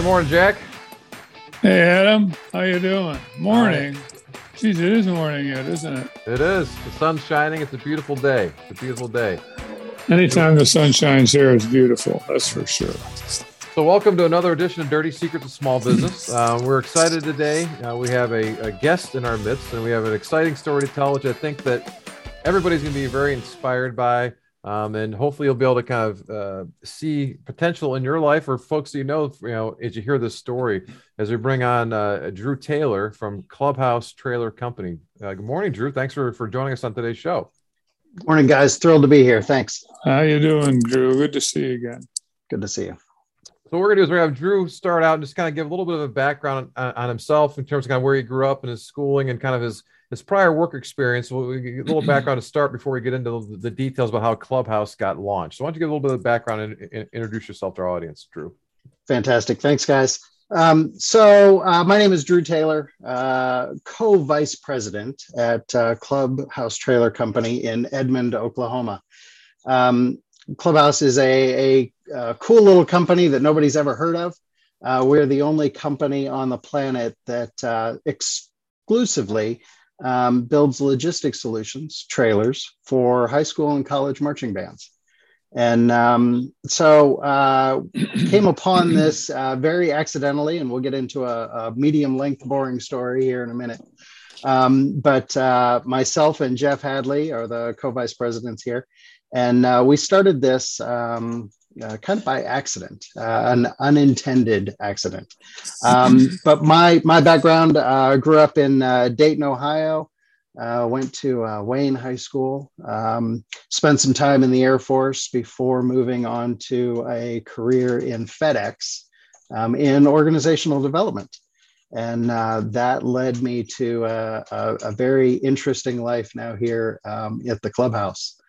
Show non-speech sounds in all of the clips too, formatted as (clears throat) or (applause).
good morning, Jack. Hey, Adam. How you doing? Morning. Geez, it is morning yet, isn't it? It is. The sun's shining. It's a beautiful day. It's a beautiful day. Anytime the sun shines here, it's beautiful. That's for sure. So, welcome to another edition of Dirty Secrets of Small Business. (laughs) Uh, we're excited today. Uh, we have a, a, guest in our midst, and we have an exciting story to tell, which I think that everybody's going to be very inspired by. Um, and hopefully, you'll be able to kind of uh, see potential in your life or folks that you know, you know, as you hear this story. As we bring on uh, Drew Taylor from Clubhouse Trailer Company. Uh, good morning, Drew. Thanks for for joining us on today's show. Good Morning, guys. Thrilled to be here. Thanks. How you doing, Drew? Good to see you again. Good to see you. So what we're gonna do is we're gonna have Drew start out and just kind of give a little bit of a background on, on himself in terms of kind of where he grew up and his schooling and kind of his his prior work experience. So we get a little (clears throat) background to start before we get into the, the, details about how Clubhouse got launched. So why don't you give a little bit of background and, and introduce yourself to our audience, Drew? Fantastic. Thanks, guys. Um, so uh, my name is Drew Taylor, uh, co-vice president at uh, Clubhouse Trailer Company in Edmond, Oklahoma. Um, Clubhouse is a, a, a, cool little company that nobody's ever heard of. Uh, we're the only company on the planet that uh, exclusively um, builds logistic solutions, trailers for high school and college marching bands. And um, so uh, came upon (clears throat) this uh, very accidentally, and we'll get into a, a, medium length, boring story here in a minute. Um, but uh, myself and Jeff Hadley are the co vice presidents here. And uh, we started this um, uh, kind of by accident, uh, an unintended accident. Um, but my my background, uh, grew up in uh, Dayton, Ohio. Uh, went to uh, Wayne High School. Um, spent some time in the Air Force before moving on to a career in FedEx um, in organizational development. And that led me to a, a, very interesting life now here um, at the clubhouse.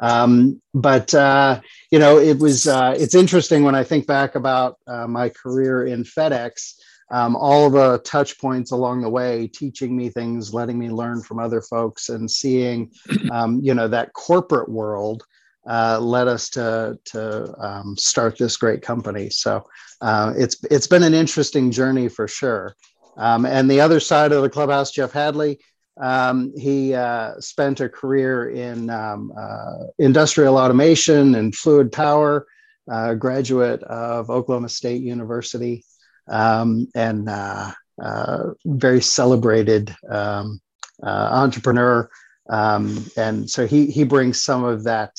Um, but uh, you know, it was uh, it's interesting when I think back about uh, my career in FedEx. Um, all the touch points along the way, teaching me things, letting me learn from other folks, and seeing, (clears throat) um, you know, that corporate world uh, led us to to um, start this great company. So uh, it's it's been an interesting journey for sure. Um, and the other side of the clubhouse, Jeff Hadley, um, he uh, spent a career in um, uh, industrial automation and fluid power, uh, graduate of Oklahoma State University, um, and uh, uh, very celebrated um, uh, entrepreneur. Um, and so he he brings some of that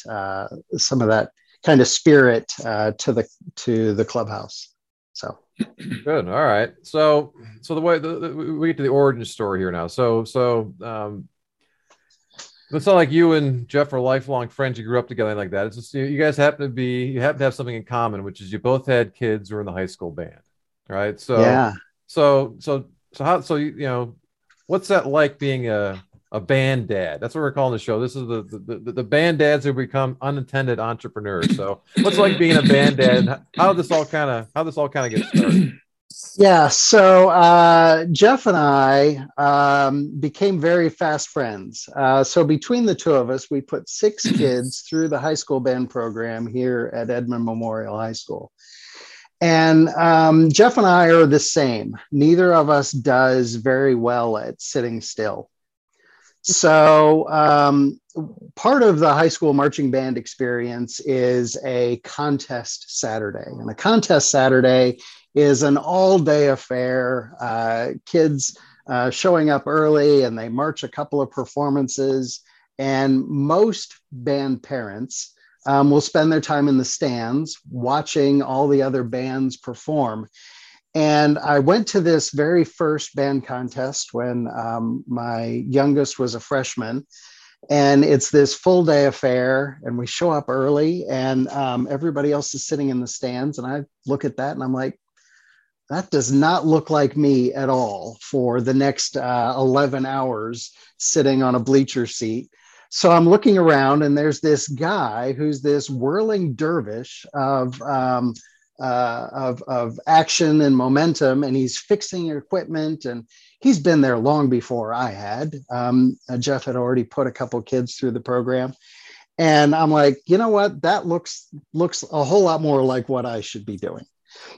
some of that kind of spirit to the to the clubhouse. So. Good. All right. So, so the way the, the, we get to the origin story here now. So, so um, it's not like you and Jeff are lifelong friends. You grew up together like that. It's just you, you guys happen to be you happen to have something in common, which is you both had kids who were in the high school band, right? So, yeah. So, so, so how? So you, you know, what's that like being a a band dad. That's what we're calling the show. This is the the, the, the band dads who become unintended entrepreneurs. So what's like being a band dad? How this all kind of how this all kind of gets started? (clears throat) Yeah, so uh, Jeff and I um, became very fast friends. Uh, so between the two of us, we put six (clears throat) kids through the high school band program here at Edmond Memorial High School. And um, Jeff and I are the same. Neither of us does very well at sitting still. So, um, part of the high school marching band experience is a contest Saturday. And a contest Saturday is an all day affair. Uh, kids uh, showing up early and they march a couple of performances. And most band parents um, will spend their time in the stands watching all the other bands perform. And I went to this very first band contest when um, my youngest was a freshman. And it's this full day affair, and we show up early, and um, everybody else is sitting in the stands. And I look at that and I'm like, that does not look like me at all for the next uh, 11 hours sitting on a bleacher seat. So I'm looking around, and there's this guy who's this whirling dervish of um, uh, of, of action and momentum, and he's fixing equipment. And he's been there long before I had. Um, uh, Jeff had already put a couple kids through the program, and I'm like, you know what? That looks looks a whole lot more like what I should be doing.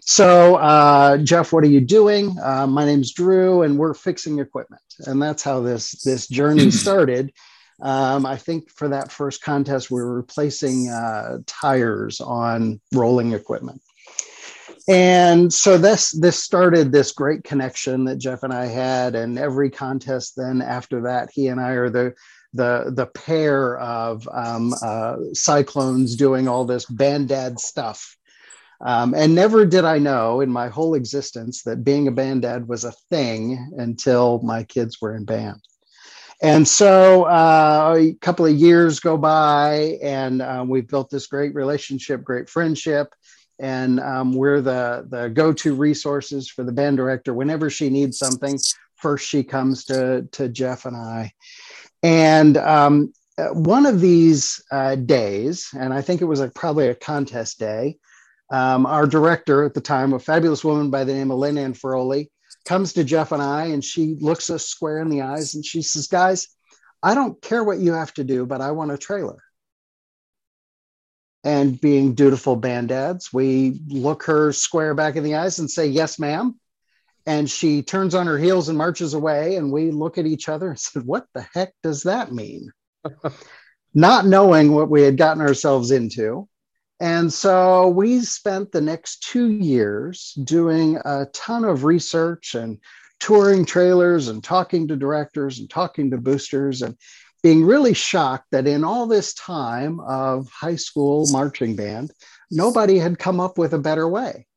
So, uh, Jeff, what are you doing? Uh, my name's Drew, and we're fixing equipment, and that's how this this journey (clears throat) started. Um, I think for that first contest, we were replacing uh, tires on rolling equipment, and so this this started this great connection that Jeff and I had, and every contest then after that, he and I are the the the pair of um, uh, cyclones doing all this bandad stuff um, and never did I know in my whole existence that being a band dad was a thing until my kids were in band. And so uh, a couple of years go by, and uh, we've built this great relationship, great friendship. And um, we're the, the go to resources for the band director. Whenever she needs something, first she comes to, to Jeff and I. And um, one of these uh, days, and I think it was like probably a contest day, um, our director at the time, a fabulous woman by the name of Lynn Anfaroli, comes to Jeff and I and she looks us square in the eyes and she says, Guys, I don't care what you have to do, but I want a trailer. And being dutiful band dads, we look her square back in the eyes and say, Yes, ma'am. And she turns on her heels and marches away. And we look at each other and (laughs) said, What the heck does that mean? (laughs) Not knowing what we had gotten ourselves into. And so we spent the next two years doing a ton of research and touring trailers and talking to directors and talking to boosters and being really shocked that in all this time of high school marching band, nobody had come up with a better way.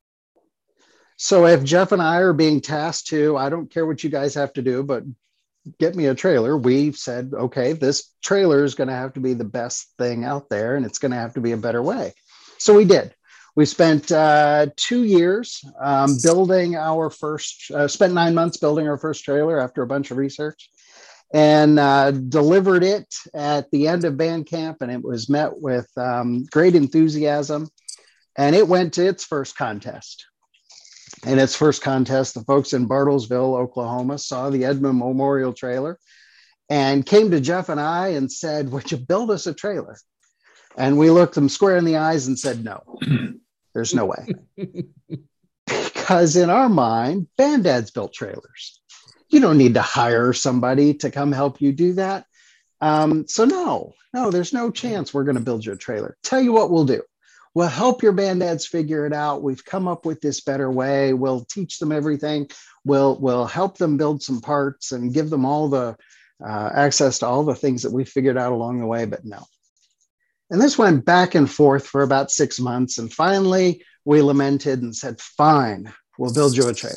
So if Jeff and I are being tasked to, I don't care what you guys have to do, but get me a trailer, we said, okay, this trailer is going to have to be the best thing out there and it's going to have to be a better way. So we did. We spent uh, two years um, building our first, uh, spent nine months building our first trailer after a bunch of research and uh, delivered it at the end of band camp. And it was met with um, great enthusiasm. And it went to its first contest. In its first contest, the folks in Bartlesville, Oklahoma, saw the Edmond Memorial trailer and came to Jeff and I and said, Would you build us a trailer? And we looked them square in the eyes and said, no, (clears throat) there's no way. (laughs) because in our mind, band dads built trailers. You don't need to hire somebody to come help you do that. Um, so, no, no, there's no chance we're going to build you a trailer. Tell you what we'll do. We'll help your band dads figure it out. We've come up with this better way. We'll teach them everything. We'll, we'll help them build some parts and give them all the uh, access to all the things that we figured out along the way. But no, and this went back and forth for about six months. And finally, we lamented and said, Fine, we'll build you a trailer.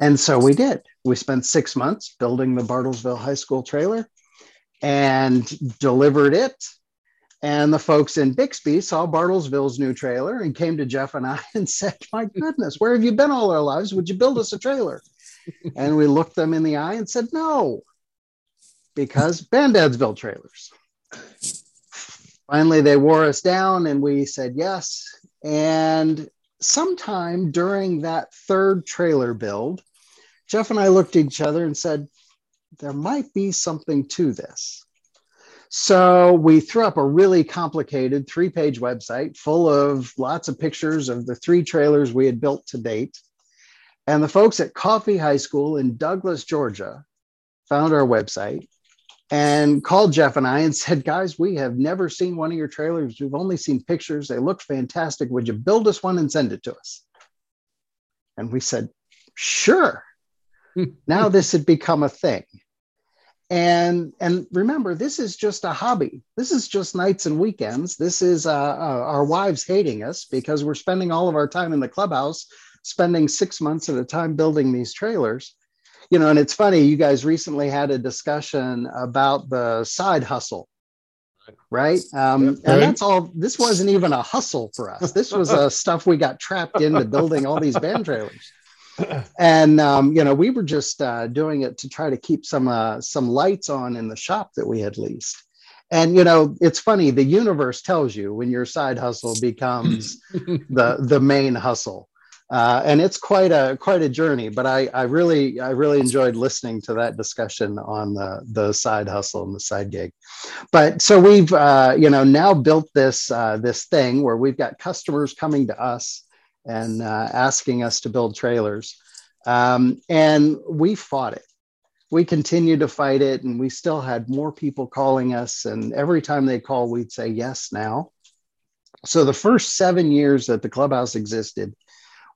And so we did. We spent six months building the Bartlesville High School trailer and delivered it. And the folks in Bixby saw Bartlesville's new trailer and came to Jeff and I (laughs) and said, My goodness, where have you been all our lives? Would you build us a trailer? and we looked them in the eye and said, No, because Bandad's built trailers. Finally, they wore us down and we said yes. And sometime during that third trailer build, Jeff and I looked at each other and said, there might be something to this. So we threw up a really complicated three page website full of lots of pictures of the three trailers we had built to date. And the folks at Coffee High School in Douglas, Georgia, found our website and called Jeff and I and (laughs) said, Guys, we have never seen one of your trailers. We've only seen pictures. They look fantastic. Would you build us one and send it to us? And we said, Sure. Now this had become a thing. And, and remember, this is just a hobby. This is just nights and weekends. This is uh, uh, our wives hating us because we're spending all of our time in the clubhouse, spending six months at a time building these trailers you know, and it's funny, you guys recently had a discussion about the side hustle, right? Um, right. And that's all, this wasn't even a hustle for us. This was a stuff we got trapped into building all these band trailers. And um, you know, we were just uh, doing it to try to keep some uh, some lights on in the shop that we had leased. And you know, it's funny. The universe tells you when your side hustle becomes (laughs) the the main hustle uh, and it's quite a quite a journey. But I, I really I really enjoyed listening to that discussion on the the side hustle and the side gig. But so we've uh, you know now built this uh, this thing where we've got customers coming to us and uh, asking us to build trailers. Um, and we fought it. We continued to fight it, and we still had more people calling us. And every time they call, we'd say yes now. So the first seven years that the clubhouse existed,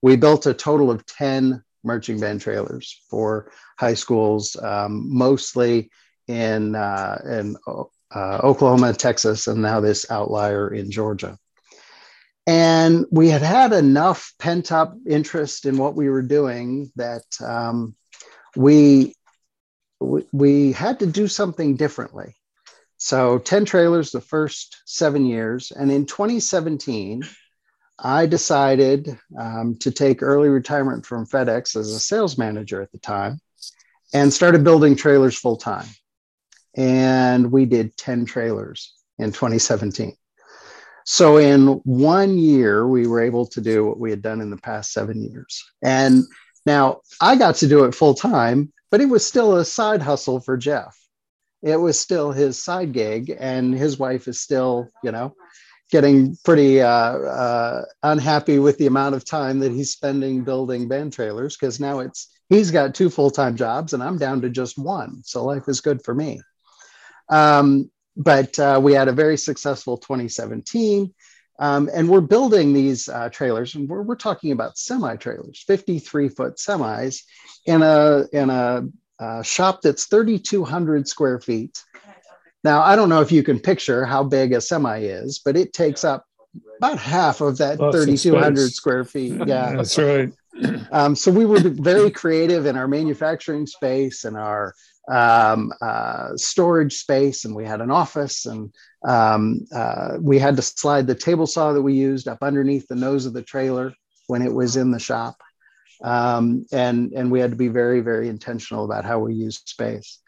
we built a total of 10 marching band trailers for high schools, um, mostly in, uh, in uh, Oklahoma, Texas, and now this outlier in Georgia. And we had had enough pent up interest in what we were doing that um, we, we had to do something differently. So 10 trailers the first seven years. And in 2017, I decided um, to take early retirement from FedEx as a sales manager at the time and started building trailers full time. And we did 10 trailers in 2017. So in one year, we were able to do what we had done in the past seven years. And now I got to do it full time, but it was still a side hustle for Jeff. It was still his side gig, and his wife is still, you know, getting pretty uh, uh, unhappy with the amount of time that he's spending building band trailers because now it's he's got two full time jobs and I'm down to just one. So life is good for me. Um, but uh, we had a very successful 2017. Um, and we're building these uh, trailers, and we're, we're talking about semi trailers, 53 foot semis, in a in a uh, shop that's 3,200 square feet. Now, I don't know if you can picture how big a semi is, but it takes up about half of that 3,200 square feet. (laughs) Yeah, that's right. Um, so we were very creative in our manufacturing space and our um, uh, storage space, and we had an office, and um, uh, we had to slide the table saw that we used up underneath the nose of the trailer when it was in the shop, um, and and we had to be very very intentional about how we used space.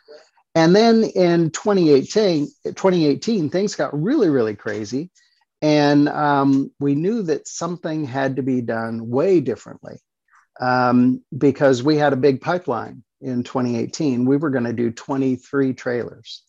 And then in 2018, 2018 things got really really crazy, and um, we knew that something had to be done way differently um, because we had a big pipeline in 2018, we were going to do 23 trailers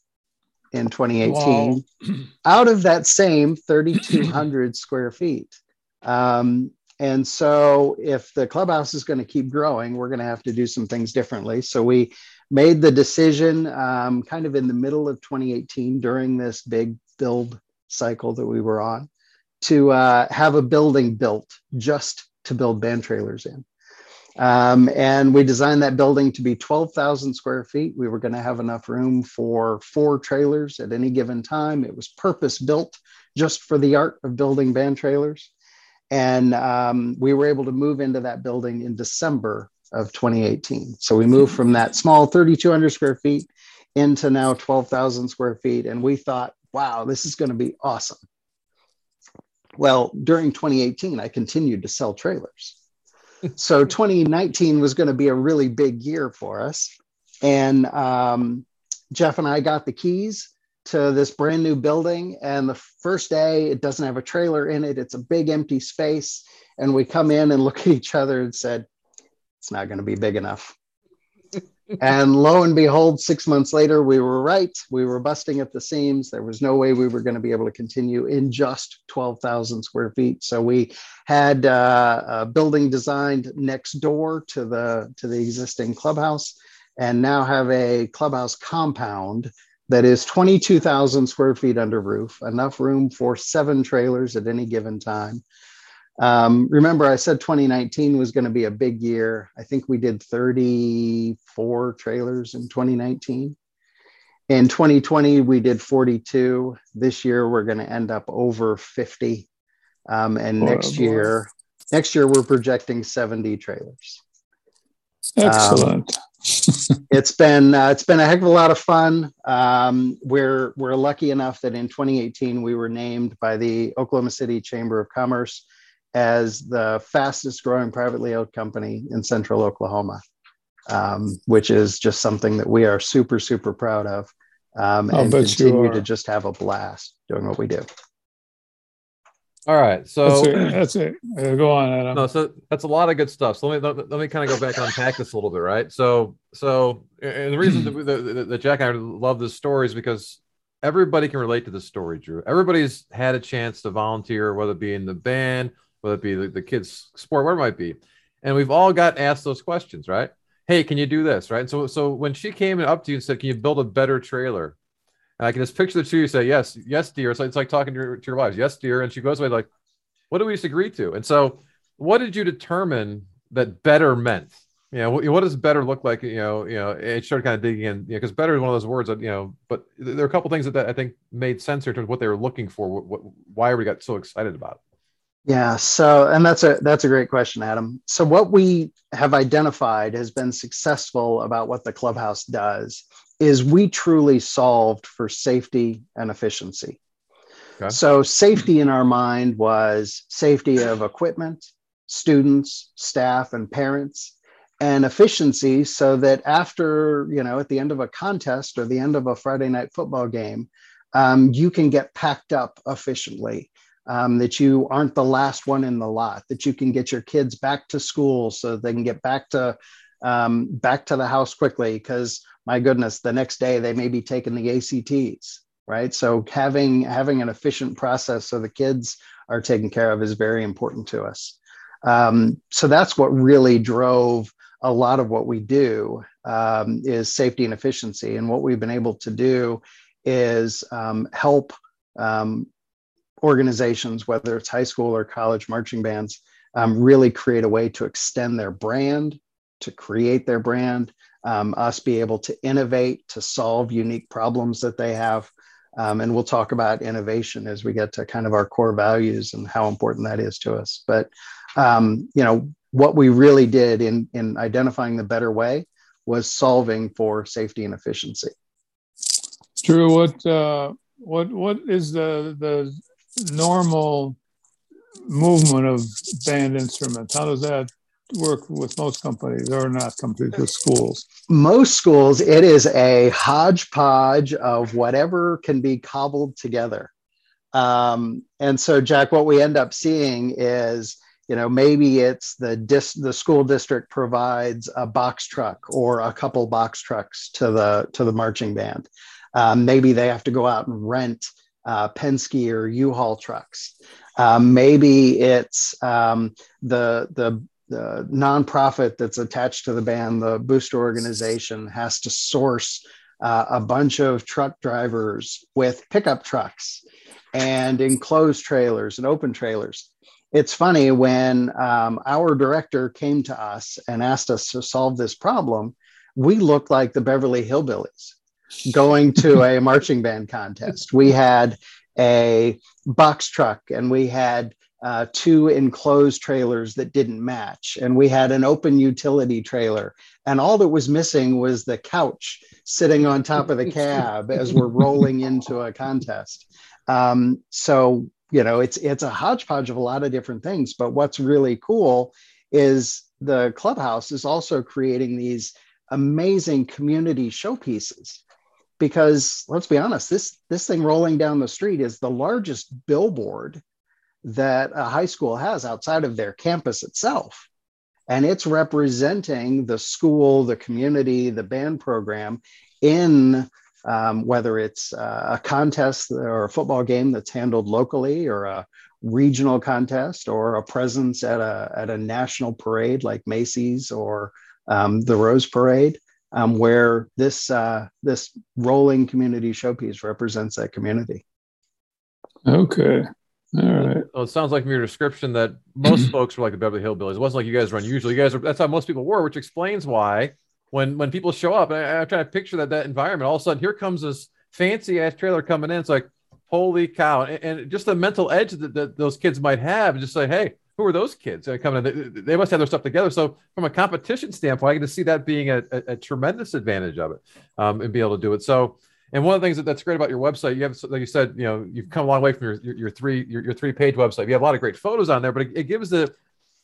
in 2018 wow. (clears throat) out of that same 3,200 (clears throat) square feet. Um, and so, if the clubhouse is going to keep growing, we're going to have to do some things differently. So, we made the decision um, kind of in the middle of 2018 during this big build cycle that we were on to uh, have a building built just to build band trailers in. Um, and we designed that building to be 12,000 square feet. We were going to have enough room for four trailers at any given time. It was purpose built just for the art of building band trailers. And um, we were able to move into that building in December of 2018. So we moved from that small 3,200 square feet into now 12,000 square feet. And we thought, wow, this is going to be awesome. Well, during 2018, I continued to sell trailers so 2019 was going to be a really big year for us. And um, Jeff and I got the keys to this brand new building. And the first day, it doesn't have a trailer in it, it's a big empty space. And we come in and look at each other and said, it's not going to be big enough and lo and behold, six months later, we were right. We were busting at the seams. There was no way we were going to be able to continue in just 12,000 square feet. So we had uh, a building designed next door to the to the existing clubhouse, and now have a clubhouse compound that is 22,000 square feet under roof, enough room for seven trailers at any given time. Um, remember, I said 2019 was going to be a big year. I think we did 34 trailers in 2019. In 2020, we did 42. This year, we're going to end up over 50. Um, and boy, next year, next year, we're projecting 70 trailers. Excellent. Um, (laughs) it's been uh, it's been a heck of a lot of fun. Um, we're we're lucky enough that in 2018 we were named by the Oklahoma City Chamber of Commerce as the fastest growing privately owned company in central Oklahoma, um, which is just something that we are super, super proud of um, and continue to just have a blast doing what we do. All right, so that's it. That's it. Go on, Adam. No, so that's a lot of good stuff. So let me let, me kind of go back and unpack this a little bit, right? So, so and the reason that, that, that Jack and I love this story is because everybody can relate to this story, Drew. Everybody's had a chance to volunteer, whether it be in the band, whether it be the, the kids' sport, whatever it might be. And we've all got asked those questions, right? Hey, can you do this? Right. And so, so when she came up to you and said, Can you build a better trailer? And I can just picture the two of you say, Yes, yes, dear. So it's like talking to your, to your wives, Yes, dear. And she goes away like, What do we just agree to? And so, what did you determine that better meant? You know, what, does better look like? You know, you know, it started kind of digging in, you know, because better is one of those words that, you know, but there are a couple things that, that I think made sense in terms of what they were looking for, what, what, why we got so excited about. Yeah. So, and that's a that's a great question, Adam. So, what we have identified has been successful about what the clubhouse does is we truly solved for safety and efficiency. Okay. So, safety in our mind was safety of equipment, students, staff, and parents, and efficiency so that after you know at the end of a contest or the end of a Friday night football game, um, you can get packed up efficiently um, that you aren't the last one in the lot, that you can get your kids back to school so they can get back to um, back to the house quickly. Because my goodness, the next day they may be taking the ACTs, right? So having having an efficient process so the kids are taken care of is very important to us. Um, so that's what really drove a lot of what we do um, is safety and efficiency. And what we've been able to do is um, help um, organizations, whether it's high school or college marching bands, um, really create a way to extend their brand, to create their brand, um, us be able to innovate, to solve unique problems that they have. Um, and we'll talk about innovation as we get to kind of our core values and how important that is to us. But, um, you know, what we really did in, in identifying the better way was solving for safety and efficiency. Drew, what uh, what what is the the normal movement of band instruments? How does that work with most companies or not companies with schools? Most schools, it is a hodgepodge of whatever can be cobbled together. Um, and so, Jack, what we end up seeing is, you know, maybe it's the dis- the school district provides a box truck or a couple box trucks to the to the marching band. Um, maybe they have to go out and rent uh, Penske or U-Haul trucks. Um, maybe it's um, the, the the nonprofit that's attached to the band, the booster organization, has to source uh, a bunch of truck drivers with pickup trucks and enclosed trailers and open trailers. It's funny when um, our director came to us and asked us to solve this problem, we looked like the Beverly Hillbillies going to (laughs) a marching band contest. We had a box truck and we had uh, two enclosed trailers that didn't match. And we had an open utility trailer. And all that was missing was the couch sitting on top of the cab (laughs) as we're rolling into a contest. Um, so, you know, it's it's a hodgepodge of a lot of different things. But what's really cool is the clubhouse is also creating these amazing community showpieces because let's be honest this this thing rolling down the street is the largest billboard that a high school has outside of their campus itself. And it's representing the school the community the band program in um, whether it's uh, a contest or a football game that's handled locally or a regional contest or a presence at a, at a national parade like macy's or um, the rose parade um, where this uh, this rolling community showpiece represents that community. Okay. All right. Well, it sounds like from your description that most (clears throat) folks were like the Beverly Hillbillies. It wasn't like you guys were unusual. You guys are that's how most people were, which explains why when when people show up, I, am trying to picture that that environment. All of a sudden, here comes this fancy ass trailer coming in. It's like, holy cow! And, and just the mental edge that, that those kids might have, just say, hey, who are those kids coming in? They, must have their stuff together. So from a competition standpoint, I get to see that being a, a, a tremendous advantage of it um, and be able to do it. So, and one of the things that, that's great about your website, you have, like you said, you know, you've come a long way from your, your, your three, your, your three page website. You have a lot of great photos on there, but it, it gives the,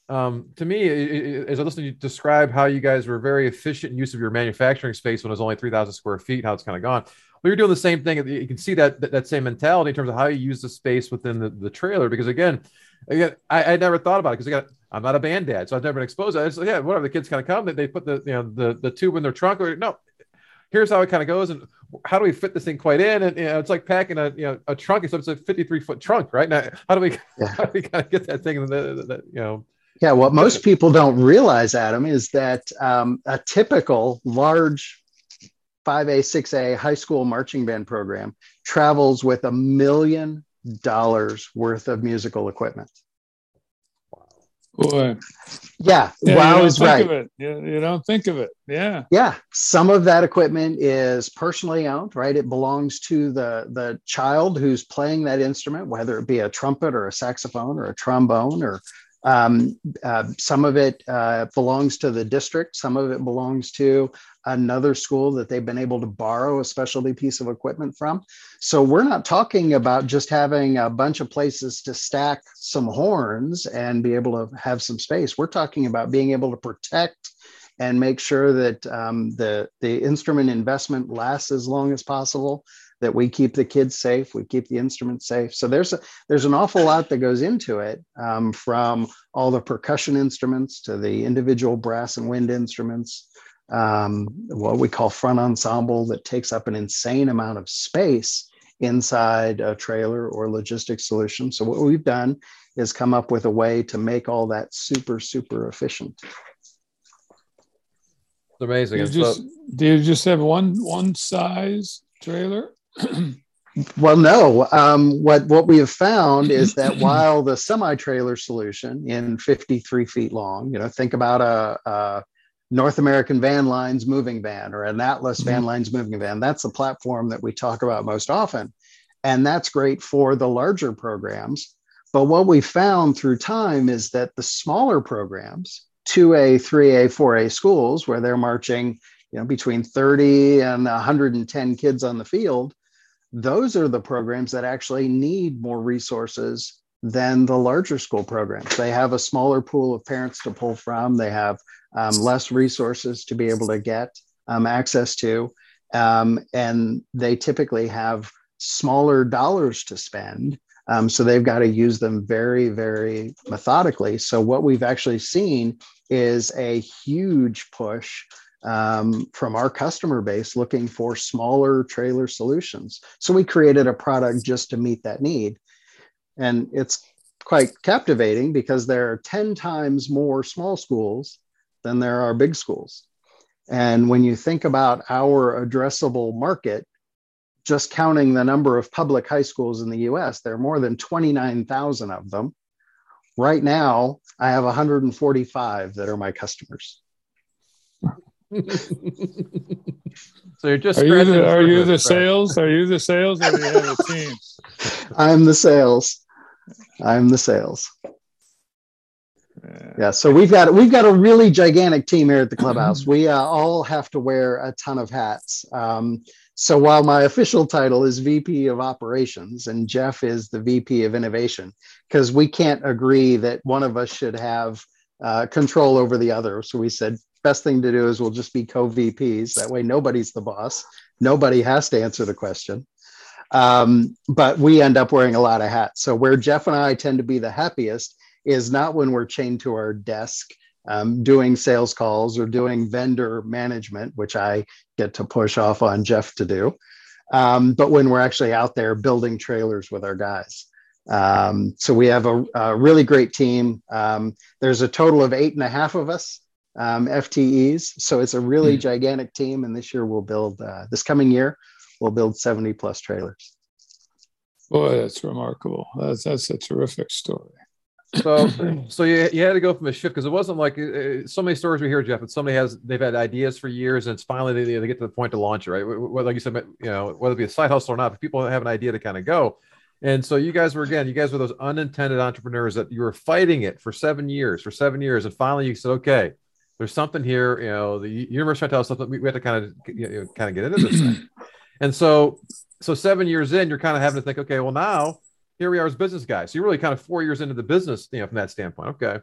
um, to me, it, as I listen to you describe how you guys were very efficient in use of your manufacturing space when it was only 3,000 square feet, how it's kind of gone. Well, you're doing the same thing. You can see that, that, that same mentality in terms of how you use the space within the, the trailer, because again, again, I, I never thought about it because again, I'm not a band dad, so I've never been exposed. I just yeah, whatever the kids kind of come, they, they put the you know the the tube in their trunk or no. Here's how it kind of goes, and how do we fit this thing quite in? And you know, it's like packing a you know a trunk. So it's a 53 foot trunk, right? Now, how do we (laughs) yeah. how do we kind of get that thing? That, that, you know. Yeah, what most people don't realize, Adam, is that um, a typical large 5A, 6A high school marching band program travels with a million dollars worth of musical equipment. Boy. Yeah, yeah wow is right. You, you don't think of it. Yeah. Yeah. Some of that equipment is personally owned, right? It belongs to the the child who's playing that instrument, whether it be a trumpet or a saxophone or a trombone or um, uh, some of it uh, belongs to the district. Some of it belongs to another school that they've been able to borrow a specialty piece of equipment from. So we're not talking about just having a bunch of places to stack some horns and be able to have some space. We're talking about being able to protect and make sure that um, the the instrument investment lasts as long as possible that we keep the kids safe, we keep the instruments safe. So there's a, there's an awful lot that goes into it, um, from all the percussion instruments to the individual brass and wind instruments, um, what we call front ensemble that takes up an insane amount of space inside a trailer or logistics solution. So what we've done is come up with a way to make all that super super efficient. It's amazing. Do you, just, so, do you just have one one size trailer? (clears throat) well, no. Um, what what we have found is that (clears throat) while the semi trailer solution in 53 feet long, you know, think about a, a North American Van Lines moving van or an Atlas mm-hmm. Van Lines moving van. That's the platform that we talk about most often. And that's great for the larger programs. But what we found through time is that the smaller programs, 2A, 3A, 4A schools, where they're marching you know, between 30 and 110 kids on the field, those are the programs that actually need more resources than the larger school programs. They have a smaller pool of parents to pull from. They have um, less resources to be able to get um, access to. Um, and they typically have smaller dollars to spend. Um, so they've got to use them very, very methodically. So, what we've actually seen is a huge push um, from our customer base looking for smaller trailer solutions. So we created a product just to meet that need. And it's quite captivating because there are 10 times more small schools than there are big schools. And when you think about our addressable market, just counting the number of public high schools in the US, there are more than 29,000 of them. Right now, I have 145 that are my customers. (laughs) so you're just are you the, are you the sales? Are you the sales or do you have a team? I'm the sales. I'm the sales. Yeah. yeah, so we've got we've got a really gigantic team here at the clubhouse. we uh, all have to wear a ton of hats. Um, so while my official title is VP of Operations and Jeff is the VP of Innovation, because we can't agree that one of us should have uh, control over the other. So we said best thing to do is we'll just be co-VPs. That way, nobody's the boss. Nobody has to answer the question. Um, but we end up wearing a lot of hats. So where Jeff and I tend to be the happiest is not when we're chained to our desk um, doing sales calls or doing vendor management, which I get to push off on Jeff to do. Um, but when we're actually out there building trailers with our guys. Um, so we have a, a really great team. Um, there's a total of eight and a half of us um, FTEs. So it's a really mm. gigantic team. And this year we'll build, uh, this coming year, we'll build 70 plus trailers. Boy, that's remarkable. That's, that's a terrific story. So, (clears throat) so you, you had to go from a shift because it wasn't like uh, so many stories we hear, Jeff. That somebody has they've had ideas for years, and it's finally they, they get to the point to launch it, right? Whether, like you said, you know, whether it be a side hustle or not, people have an idea to kind of go. And so you guys were again, you guys were those unintended entrepreneurs that you were fighting it for seven years, for seven years, and finally you said, okay, there's something here. You know, the universe trying to tell us something. We, we have to kind of you know, kind of get into this thing. (clears throat) And so, so seven years in, you're kind of having to think, okay, well now here we are as business guys. So you're really kind of four years into the business, you know, from that standpoint. Okay.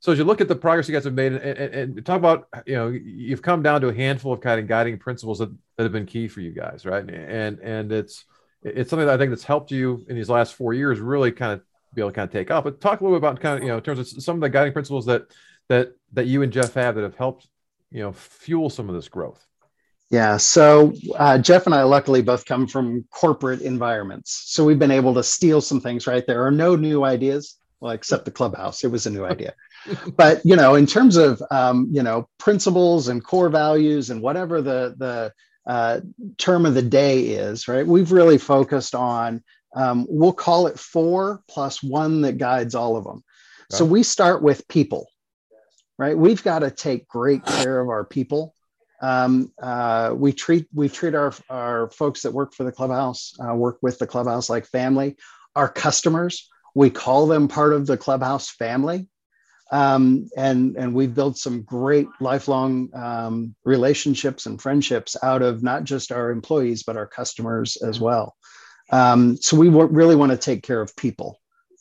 So as you look at the progress you guys have made and, and, and, talk about, you know, you've come down to a handful of kind of guiding principles that, that have been key for you guys, right? And and it's it's something that I think that's helped you in these last four years really kind of be able to kind of take off. But talk a little bit about kind of, you know, in terms of some of the guiding principles that that that you and Jeff have that have helped, you know, fuel some of this growth. Yeah. So uh, Jeff and I luckily both come from corporate environments. So we've been able to steal some things, right? There are no new ideas, well, except the clubhouse. It was a new idea. (laughs) but, you know, in terms of, um, you know, principles and core values and whatever the, the uh, term of the day is, right? We've really focused on, um, we'll call it four plus one that guides all of them. So we start with people, right? We've got to take great care of our people um, uh, we treat we treat our our folks that work for the clubhouse, uh, work with the clubhouse like family. Our customers, we call them part of the clubhouse family, um, and and we've built some great lifelong um, relationships and friendships out of not just our employees but our customers as well. Um, so we w- really want to take care of people.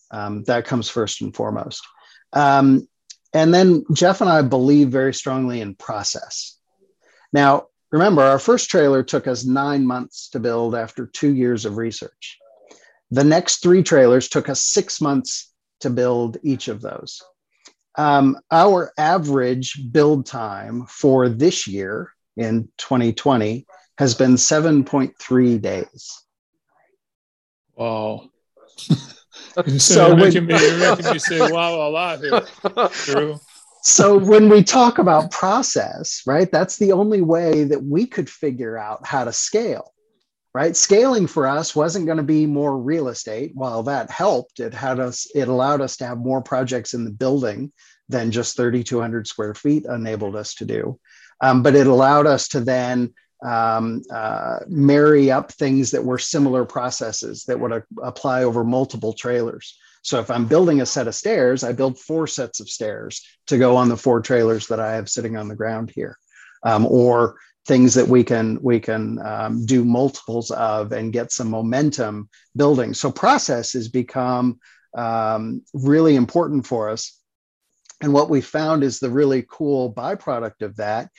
Um, that comes first and foremost. Um, and then Jeff and I believe very strongly in process. Now, remember, our first trailer took us nine months to build after two years of research. The next three trailers took us six months to build each of those. Um, our average build time for this year in 2020 has been 7.3 days. Wow. (laughs) so you're me, you're making me say wow a lot here. True so when we talk about process, right, that's the only way that we could figure out how to scale. Right, scaling for us wasn't going to be more real estate. While that helped, it had us. It allowed us to have more projects in the building than just 3,200 square feet enabled us to do. Um, but it allowed us to then um, uh, marry up things that were similar processes that would a- apply over multiple trailers. So if I'm building a set of stairs, I build four sets of stairs to go on the four trailers that I have sitting on the ground here, um, or things that we can we can um, do multiples of and get some momentum building. So process has become um, really important for us. And what we found is the really cool byproduct of that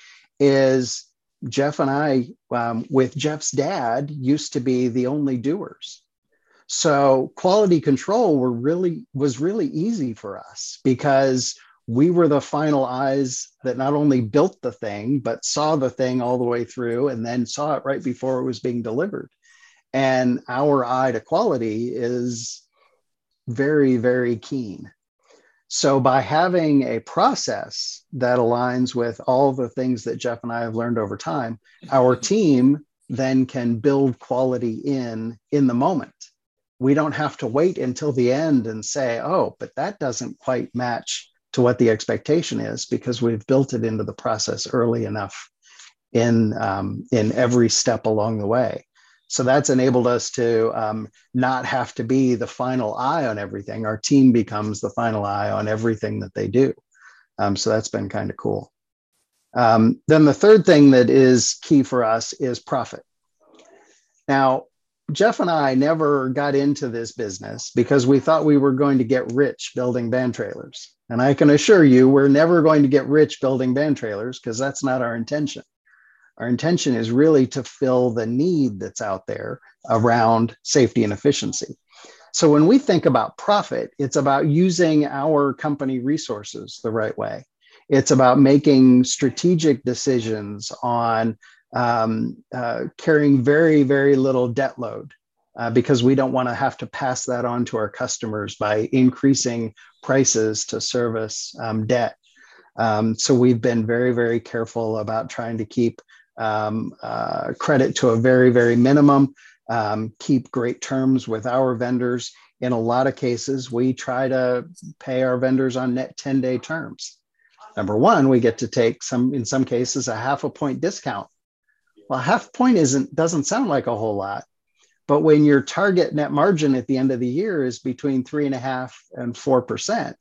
is Jeff and I, um, with Jeff's dad, used to be the only doers. So quality control were really was really easy for us because we were the final eyes that not only built the thing but saw the thing all the way through and then saw it right before it was being delivered. And our eye to quality is very very keen. So by having a process that aligns with all the things that Jeff and I have learned over time, our (laughs) team then can build quality in in the moment we don't have to wait until the end and say, oh, but that doesn't quite match to what the expectation is because we've built it into the process early enough in um, in every step along the way. So that's enabled us to um, not have to be the final eye on everything. Our team becomes the final eye on everything that they do. Um, so that's been kind of cool. Um, then the third thing that is key for us is profit. Now, Jeff and I never got into this business because we thought we were going to get rich building band trailers. And I can assure you, we're never going to get rich building band trailers because that's not our intention. Our intention is really to fill the need that's out there around safety and efficiency. So when we think about profit, it's about using our company resources the right way. It's about making strategic decisions on um, uh, carrying very, very little debt load uh, because we don't want to have to pass that on to our customers by increasing prices to service um, debt. Um, so we've been very, very careful about trying to keep um, uh, credit to a very, very minimum, um, keep great terms with our vendors. In a lot of cases, we try to pay our vendors on net 10 day terms. Number one, we get to take some, in some cases, a half a point discount well, half point isn't doesn't sound like a whole lot, but when your target net margin at the end of the year is between three and a half and four percent,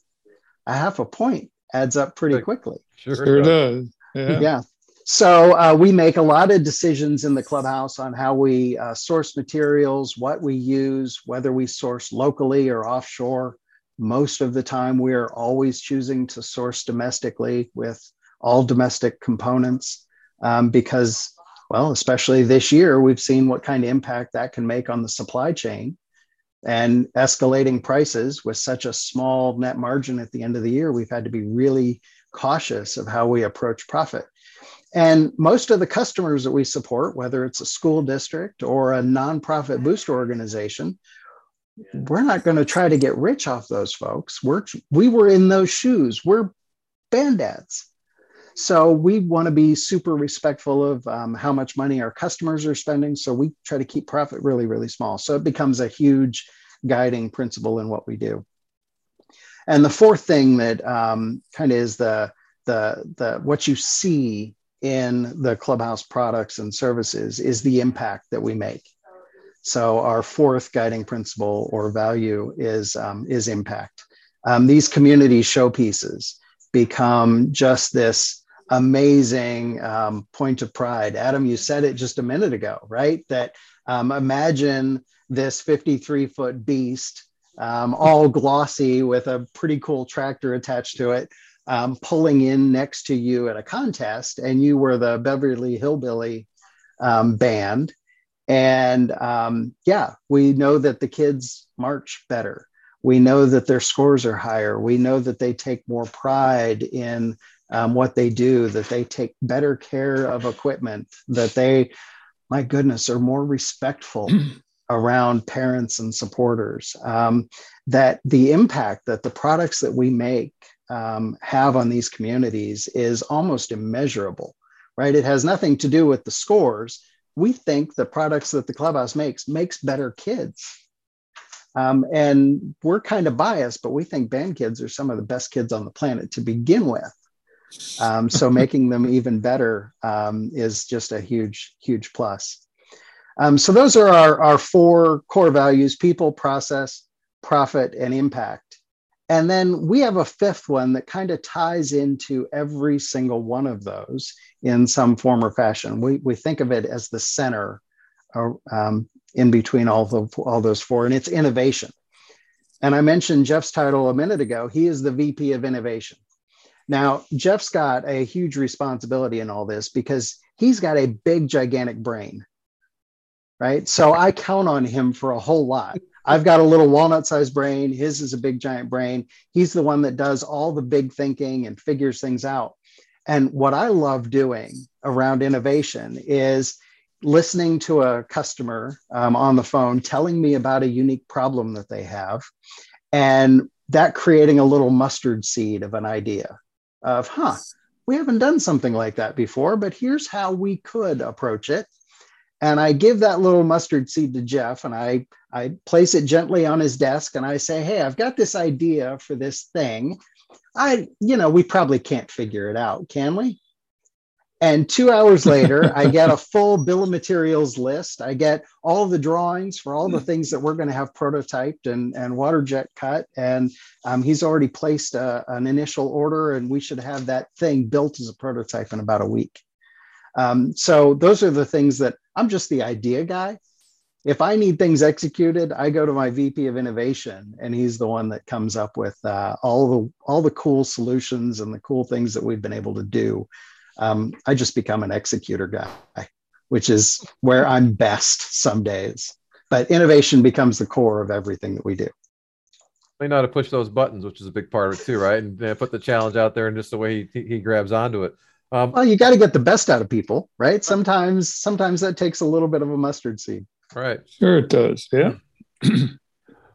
a half a point adds up pretty quickly. Sure, sure does. Yeah. yeah. So uh, we make a lot of decisions in the clubhouse on how we uh, source materials, what we use, whether we source locally or offshore. Most of the time, we are always choosing to source domestically with all domestic components um, because well, especially this year, we've seen what kind of impact that can make on the supply chain and escalating prices with such a small net margin at the end of the year. We've had to be really cautious of how we approach profit. And most of the customers that we support, whether it's a school district or a nonprofit booster organization, we're not going to try to get rich off those folks. We're we were in those shoes. We're band dads. So we want to be super respectful of um, how much money our customers are spending. So we try to keep profit really, really small. So it becomes a huge guiding principle in what we do. And the fourth thing that um, kind of is the the the what you see in the clubhouse products and services is the impact that we make. So our fourth guiding principle or value is um, is impact. Um, these community showpieces become just this amazing um, point of pride. Adam, you said it just a minute ago, right? That um, imagine this 53 foot beast, um, all glossy with a pretty cool tractor attached to it, um, pulling in next to you at a contest, and you were the Beverly Hillbilly um, band. And um, yeah, we know that the kids march better. We know that their scores are higher. We know that they take more pride in um, what they do, that they take better care of equipment, that they, my goodness, are more respectful around parents and supporters. Um, that the impact that the products that we make um, have on these communities is almost immeasurable, right? It has nothing to do with the scores. We think the products that the clubhouse makes makes better kids. Um, and we're kind of biased, but we think band kids are some of the best kids on the planet to begin with. Um, so (laughs) making them even better um, is just a huge, huge plus. Um, so those are our, our four core values people, process, profit, and impact. And then we have a fifth one that kind of ties into every single one of those in some form or fashion. We, we think of it as the center uh, um, in between all, the, all those four, and it's innovation. And I mentioned Jeff's title a minute ago. He is the VP of Innovation. Now, Jeff's got a huge responsibility in all this because he's got a big, gigantic brain, right? So I count on him for a whole lot. I've got a little walnut sized brain. His is a big, giant brain. He's the one that does all the big thinking and figures things out. And what I love doing around innovation is listening to a customer um, on the phone telling me about a unique problem that they have and that creating a little mustard seed of an idea of, huh, we haven't done something like that before, but here's how we could approach it. And I give that little mustard seed to Jeff and I, I place it gently on his desk and I say, Hey, I've got this idea for this thing. I, you know, we probably can't figure it out, can we? And two hours later, (laughs) I get a full bill of materials list. I get all the drawings for all the hmm. things that we're going to have prototyped and, and water jet cut. And um, he's already placed a, an initial order, and we should have that thing built as a prototype in about a week. Um, so, those are the things that I'm just the idea guy. If I need things executed, I go to my VP of innovation, and he's the one that comes up with uh, all the all the cool solutions and the cool things that we've been able to do um, I just become an executor guy, which is where I'm best some days. But innovation becomes the core of everything that we do. They know how to push those buttons, which is a big part of it too, right? And put the challenge out there and just the way he, he grabs onto it. Um, well, you got to get the best out of people, right? Sometimes, sometimes that takes a little bit of a mustard seed. Right. Sure, it does. Yeah.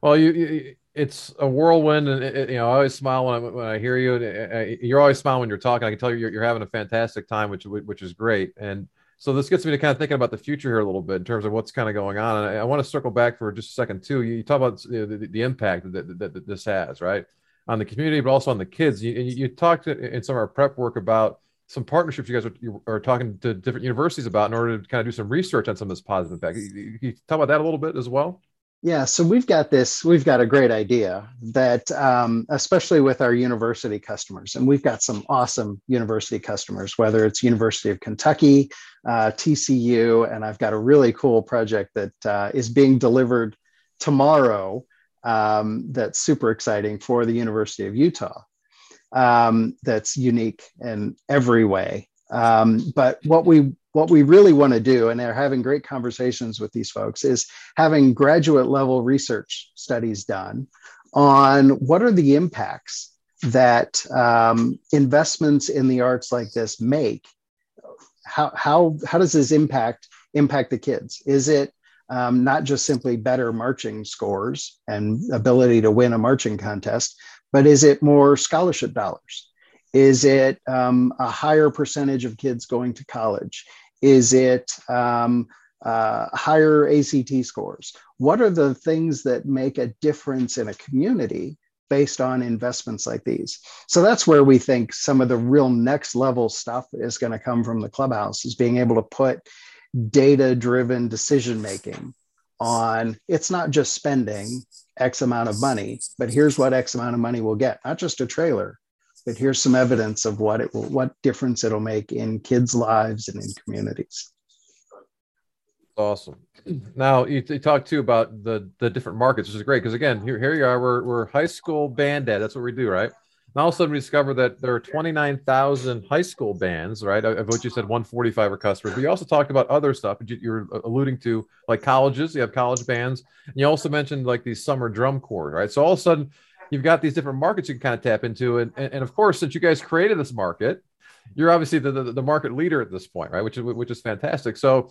well, you, you it's a whirlwind, and it, you know, I always smile when I when I hear you. And you're always smiling when you're talking. I can tell you you're, you're having a fantastic time, which which is great. And so this gets me to kind of thinking about the future here a little bit in terms of what's kind of going on. And I, I want to circle back for just a second too. You, you talk about you know, the, the, impact that, that, that, this has, right, on the community, but also on the kids. You, you, you talked in some of our prep work about some partnerships you guys are, are, talking to different universities about in order to kind of do some research on some of this positive impact. You, you talk about that a little bit as well. Yeah, so we've got this, we've got a great idea that, um, especially with our university customers, and we've got some awesome university customers, whether it's University of Kentucky, uh, TCU, and I've got a really cool project that uh, is being delivered tomorrow um, that's super exciting for the University of Utah. Um, that's unique in every way. Um, but what we what we really want to do, and they're having great conversations with these folks, is having graduate level research studies done on what are the impacts that um, investments in the arts like this make how how how does this impact impact the kids? Is it um, not just simply better marching scores and ability to win a marching contest, but is it more scholarship dollars? Is it um, a higher percentage of kids going to college? Is it um, uh, higher ACT scores? What are the things that make a difference in a community based on investments like these? So that's where we think some of the real next level stuff is going to come from the clubhouse is being able to put data driven decision making on it's not just spending X amount of money, but here's what X amount of money will get, not just a trailer, but here's some evidence of what it will, what difference it'll make in kids' lives and in communities. Awesome. Now you, you talk too about the the different markets, which is great because again, here here you are. We're we're high school band ed. That's what we do, right? And all of a sudden, we discover that there are 29,000 high school bands, right? Of which you said 145 are customers. But you also talked about other stuff you're alluding to, like colleges. You have college bands. And you also mentioned like these summer drum corps, right? So all of a sudden, you've got these different markets you can kind of tap into. And, and, and of course, since you guys created this market, you're obviously the, the, the market leader at this point, right? Which is which is fantastic. So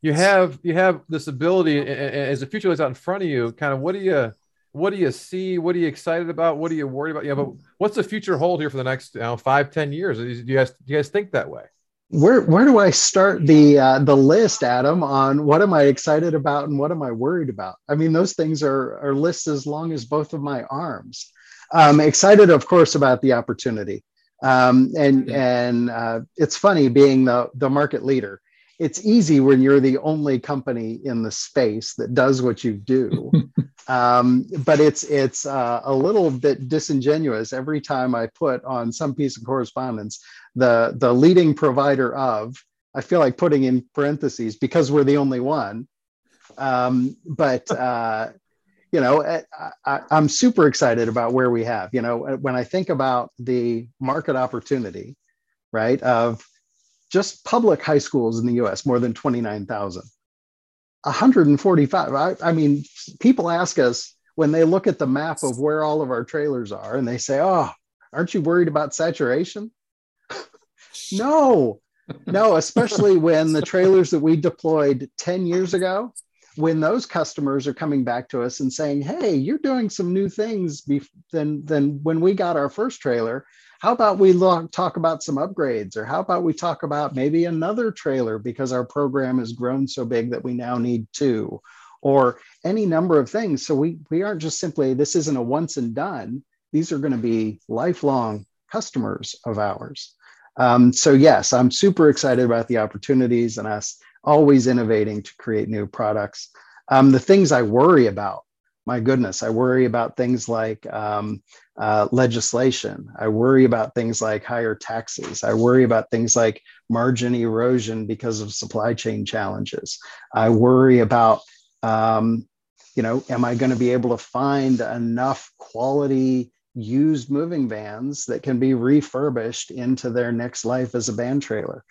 you have you have this ability as the future lays out in front of you. Kind of what do you what do you see? What are you excited about? What are you worried about? Yeah, but what's the future hold here for the next you know, five, ten years? Do you guys do you guys think that way? Where where do I start the uh, the list, Adam? On what am I excited about and what am I worried about? I mean, those things are are lists as long as both of my arms. Um, excited, of course, about the opportunity, um, and and uh, it's funny being the the market leader it's easy when you're the only company in the space that does what you do (laughs) um, but it's it's uh, a little bit disingenuous every time i put on some piece of correspondence the the leading provider of i feel like putting in parentheses because we're the only one um, but (laughs) uh, you know I, i'm super excited about where we have you know when i think about the market opportunity right of just public high schools in the US, more than 29,000. 145. I, I, mean, people ask us when they look at the map of where all of our trailers are and they say, Oh, aren't you worried about saturation? (laughs) no, no, especially when the trailers that we deployed 10 years ago, when those customers are coming back to us and saying, Hey, you're doing some new things than, than when we got our first trailer how about we look, talk about some upgrades? Or how about we talk about maybe another trailer because our program has grown so big that we now need two? Or any number of things. So we we aren't just simply this isn't a once and done. These are going to be lifelong customers of ours. Um, so yes i'm super excited about the opportunities and us always innovating to create new products. Um, the things i worry about my goodness, I worry about things like um, uh, legislation. I worry about things like higher taxes. I worry about things like margin erosion because of supply chain challenges. I worry about, um, you know, am I going to be able to find enough quality used moving vans that can be refurbished into their next life as a band trailer?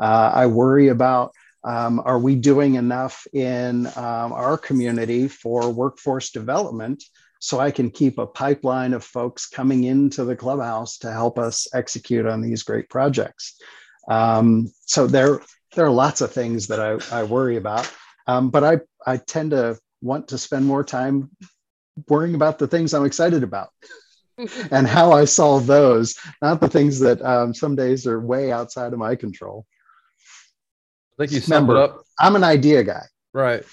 Uh, I worry about um, are we doing enough in um, our community for workforce development so I can keep a pipeline of folks coming into the clubhouse to help us execute on these great projects? Um, so there, there are lots of things that I, I worry about, um, but I, I tend to want to spend more time worrying about the things I'm excited about. (laughs) and how I solve those, not the things that um, some days are way outside of my control. I think you summed Remember, up. I'm an idea guy. Right.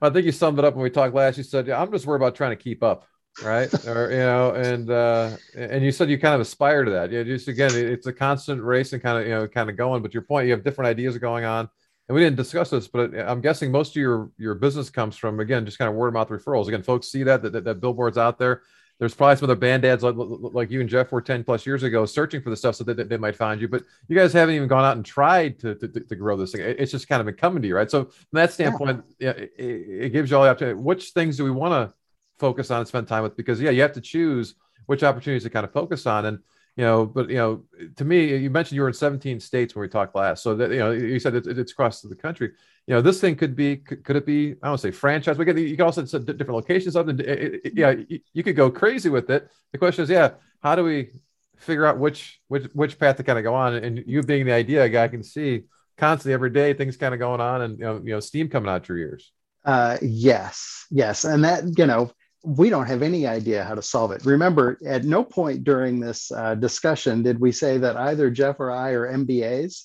I think you summed it up when we talked last. You said, "Yeah, I'm just worried about trying to keep up." right? (laughs) Or you know and uh and you said you kind of aspire to that. Yeah just again it's a constant race and kind of you know kind of going. But your point you have different ideas going on. And we didn't discuss this but i'm guessing most of your your business comes from again just kind of word of mouth referrals. Again folks see that that, that, that billboards out there there's probably some other band dads like, like you and Jeff were 10 plus years ago searching for the stuff so that they, might find you. But you guys haven't even gone out and tried to, to, to grow this thing. It's just kind of been coming to you, right? So from that standpoint, yeah. it, it, gives you all the opportunity. Which things do we want to focus on and spend time with? Because, yeah, you have to choose which opportunities to kind of focus on. And, you know, but, you know, to me, you mentioned you were in 17 states when we talked last. So that, you know, you said it's, it's across the country you know, this thing could be, could, it be, I don't say franchise. We you can also set different locations of it, it, yeah, you, you could go crazy with it. The question is, yeah, how do we figure out which, which, which path to kind of go on? And you being the idea guy can see constantly every day, things kind of going on, and you know, you know, steam coming out your ears. Uh, yes, yes, and that you know we don't have any idea how to solve it. Remember, at no point during this uh, discussion did we say that either Jeff or I are MBAs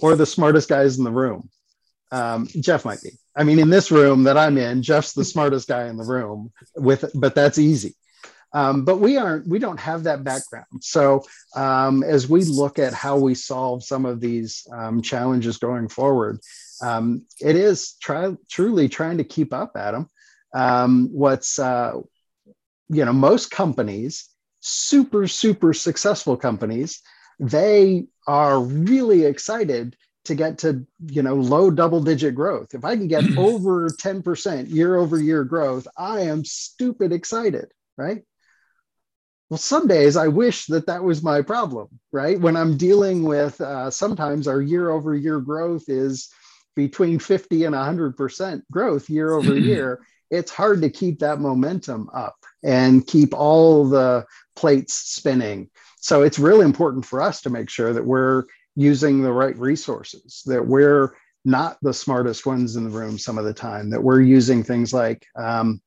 or the smartest guys in the room. Um, Jeff might be. I mean, in this room that I'm in, Jeff's the smartest guy in the room. With, but that's easy. Um, but we aren't. We don't have that background. So um, as we look at how we solve some of these um, challenges going forward, um, it is try, truly trying to keep up, Adam um, what's uh, you know most companies super super successful companies they are really excited to get to you know low double digit growth. If i can get over 10% year over year growth i am stupid excited right? Well some days i wish that that was my problem right? When i'm dealing with uh, sometimes our year over year growth is between 50 and 100% growth year over year it's hard to keep that momentum up and keep all the plates spinning. So it's really important for us to make sure that we're using the right resources, that we're not the smartest ones in the room some of the time, that we're using things like um,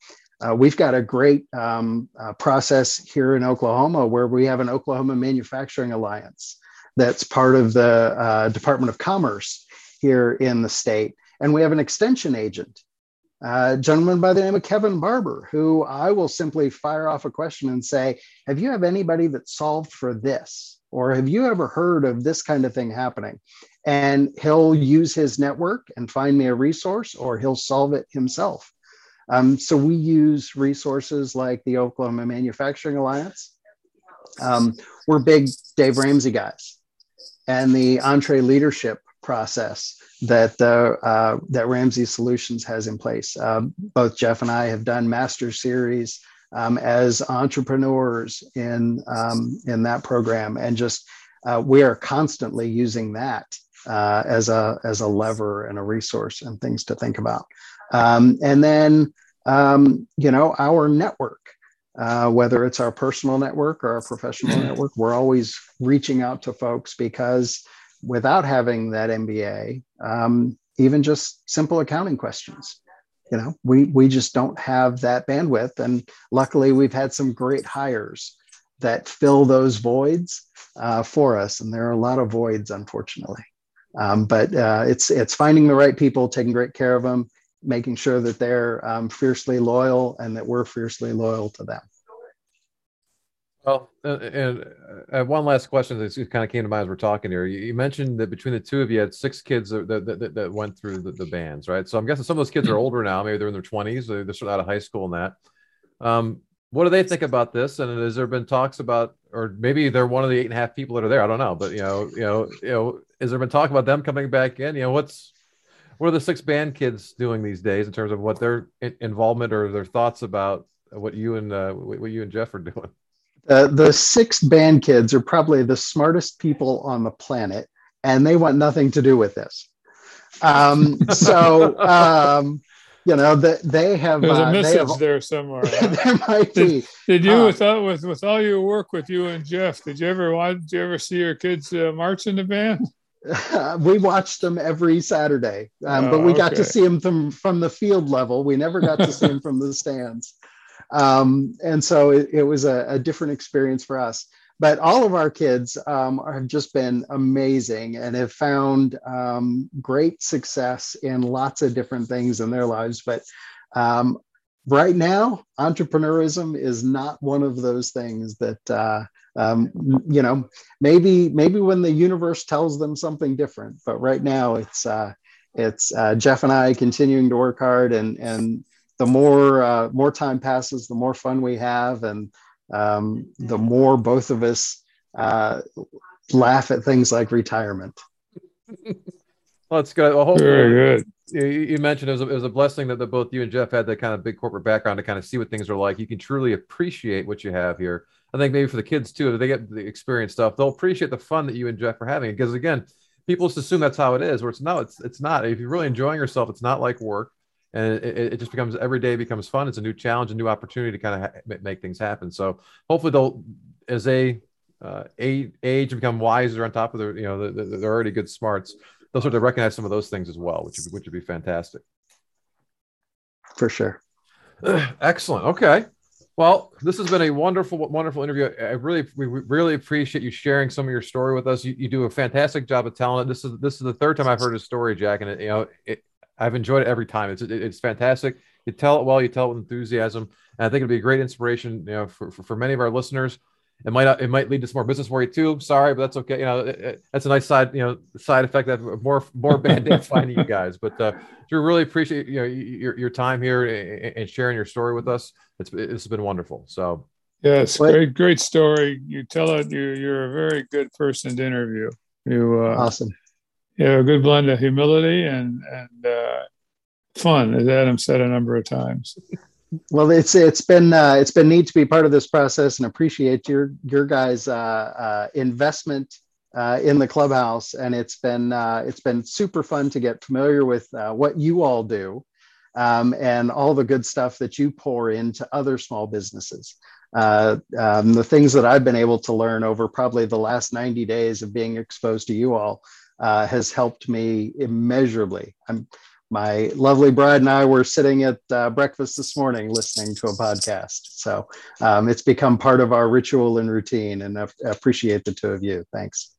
uh, we've got a great um, uh, process here in Oklahoma where we have an Oklahoma Manufacturing Alliance that's part of the uh, Department of Commerce here in the state. And we have an extension agent a gentleman by the name of Kevin Barber, who I will simply fire off a question and say, Have you have anybody that solved for this? Or have you ever heard of this kind of thing happening? And he'll use his network and find me a resource, or he'll solve it himself. Um, so we use resources like the Oklahoma Manufacturing Alliance. Um, we're big Dave Ramsey guys, and the EntreLeadership process that the uh, that Ramsey Solutions has in place. Uh, both Jeff and I have done master series um, as entrepreneurs in um, in that program, and just uh, we are constantly using that uh, as a as a lever and a resource and things to think about. Um, and then um, you know our network. Uh, whether it's our personal network or our professional network, we're always reaching out to folks because without having that MBA, um, even just simple accounting questions. You know, we we just don't have that bandwidth, and luckily we've had some great hires that fill those voids uh, for us, and there are a lot of voids, unfortunately. Um, but uh, it's it's finding the right people, taking great care of them, making sure that they're um, fiercely loyal, and that we're fiercely loyal to them. Well, uh, and uh, one last question that kind of came to mind as we're talking here. You, mentioned that between the two of you had six kids that, that, that went through the, the, bands, right? So I'm guessing some of those kids are older now. Maybe they're in their 20s. They're sort of out of high school and that. Um, what do they think about this? And has there been talks about, or maybe they're one of the eight and a half people that are there? I don't know, but you know, you know, you know, has there been talk about them coming back in? You know, what's what are the six band kids doing these days in terms of what their involvement or their thoughts about what you and uh, what you and Jeff are (laughs) doing? Uh, the six band kids are probably the smartest people on the planet, and they want nothing to do with this. Um, so, (laughs) um, you know, that they have. There's a uh, message have, there somewhere. (laughs) there might be. Did, did you, uh, with, all, with with all your work with you and Jeff, did you ever? Did you ever see your kids uh, march in the band? (laughs) we watched them every Saturday, um, oh, but we got okay. to see them from from the field level. We never got to see them from the stands. Um, and so it, it was a, a, different experience for us. But all of our kids um, have just been amazing and have found um, great success in lots of different things in their lives. But um, right now, entrepreneurism is not one of those things that uh, um, you know. Maybe maybe when the universe tells them something different, but right now it's uh, it's uh, Jeff and I continuing to work hard and and the more uh, more time passes, the more fun we have, and um, the more both of us uh, laugh at things like retirement. (laughs) well, it's good. Well, Very good. You, mentioned it was, a, it was a blessing that the, both you and Jeff had that kind of big corporate background to kind of see what things are like. You can truly appreciate what you have here. I think maybe for the kids too, if they get the experience stuff, they'll appreciate the fun that you and Jeff are having. Because again, people just assume that's how it is, where it's no, it's it's not. If you're really enjoying yourself, it's not like work and it, it, just becomes every day becomes fun. It's a new challenge, a new opportunity to kind of ha- make things happen. So hopefully they'll, as they uh, age, become wiser on top of their, you know, the, the, they're already good smarts. they'll start to recognize some of those things as well, which would, which would be fantastic. For sure. (clears throat) Excellent. Okay. Well, this has been a wonderful, wonderful interview. I really, we really appreciate you sharing some of your story with us. You, you do a fantastic job of telling it. This is this is the third time I've heard his story, Jack, and it, you know, it, I've enjoyed it every time. It's it's fantastic. You tell it well. You tell it with enthusiasm, and I think it'd be a great inspiration, you know, for, for, for many of our listeners. It might it might lead to some more business for you too. Sorry, but that's okay. You know, it, it, that's a nice side you know side effect that more more band (laughs) finding you guys. But uh, Drew, really appreciate you know your, your time here and sharing your story with us. It's it's been wonderful. So yes, great great story. You tell it. You you're a very good person to interview. You uh, awesome. You have a good blend of humility and and uh, fun, as Adam said a number of times. well it's it's been uh, it's been neat to be part of this process and appreciate your your guys uh, uh, investment uh, in the clubhouse and it's been uh, it's been super fun to get familiar with uh, what you all do um, and all the good stuff that you pour into other small businesses um, the things that i've been able to learn over probably the last 90 days of being exposed to you all has helped me immeasurably i'm my lovely bride and I were sitting at uh, breakfast this morning listening to a podcast. So um, it's become part of our ritual and routine, and I appreciate the two of you. Thanks.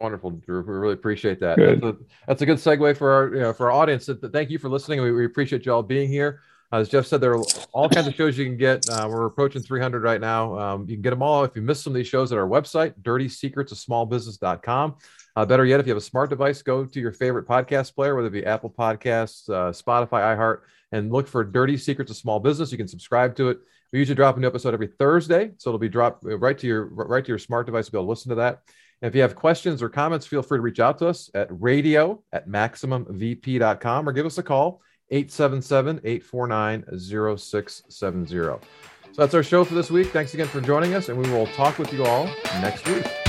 Wonderful, Drew. We really appreciate that. That's a, that's a, good segue for our you know, for our audience. Thank you for listening. We, we appreciate you all being here. As Jeff said, there are all kinds of shows you can get. Uh, we're approaching 300 right now. Um, you can get them all if you missed some of these shows at our website, dirtysecretsofsmallbusiness.com. Uh, better yet, if you have a smart device, go to your favorite podcast player, whether it be Apple Podcasts, uh, Spotify, iHeart, and look for Dirty Secrets of Small Business. You can subscribe to it. We usually drop a new episode every Thursday, so it'll be dropped uh, right to your right to your smart device to be able to listen to that. And if you have questions or comments, feel free to reach out to us at radio at maximumvp.com or give us a call 877 849 0670. So that's our show for this week. Thanks again for joining us, and we will talk with you all next week.